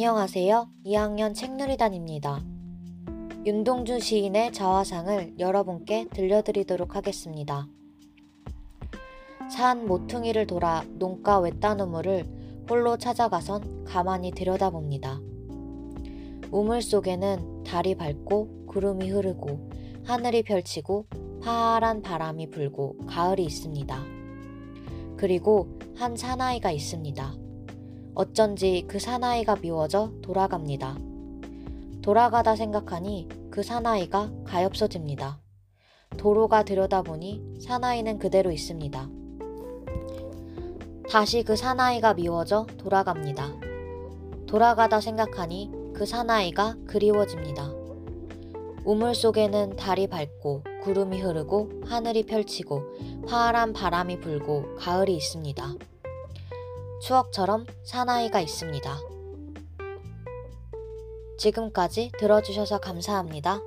안녕하세요. 2학년 책누리단입니다. 윤동주 시인의 자화상을 여러분께 들려드리도록 하겠습니다. 산 모퉁이를 돌아 농가 외딴 우물을 홀로 찾아가선 가만히 들여다봅니다. 우물 속에는 달이 밝고 구름이 흐르고 하늘이 펼치고 파란 바람이 불고 가을이 있습니다. 그리고 한 사나이가 있습니다. 어쩐지 그 사나이가 미워져 돌아갑니다. 돌아가다 생각하니 그 사나이가 가엾어집니다. 도로가 들여다보니 사나이는 그대로 있습니다. 다시 그 사나이가 미워져 돌아갑니다. 돌아가다 생각하니 그 사나이가 그리워집니다. 우물 속에는 달이 밝고 구름이 흐르고 하늘이 펼치고 파란 바람이 불고 가을이 있습니다. 추억처럼 사나이가 있습니다. 지금까지 들어주셔서 감사합니다.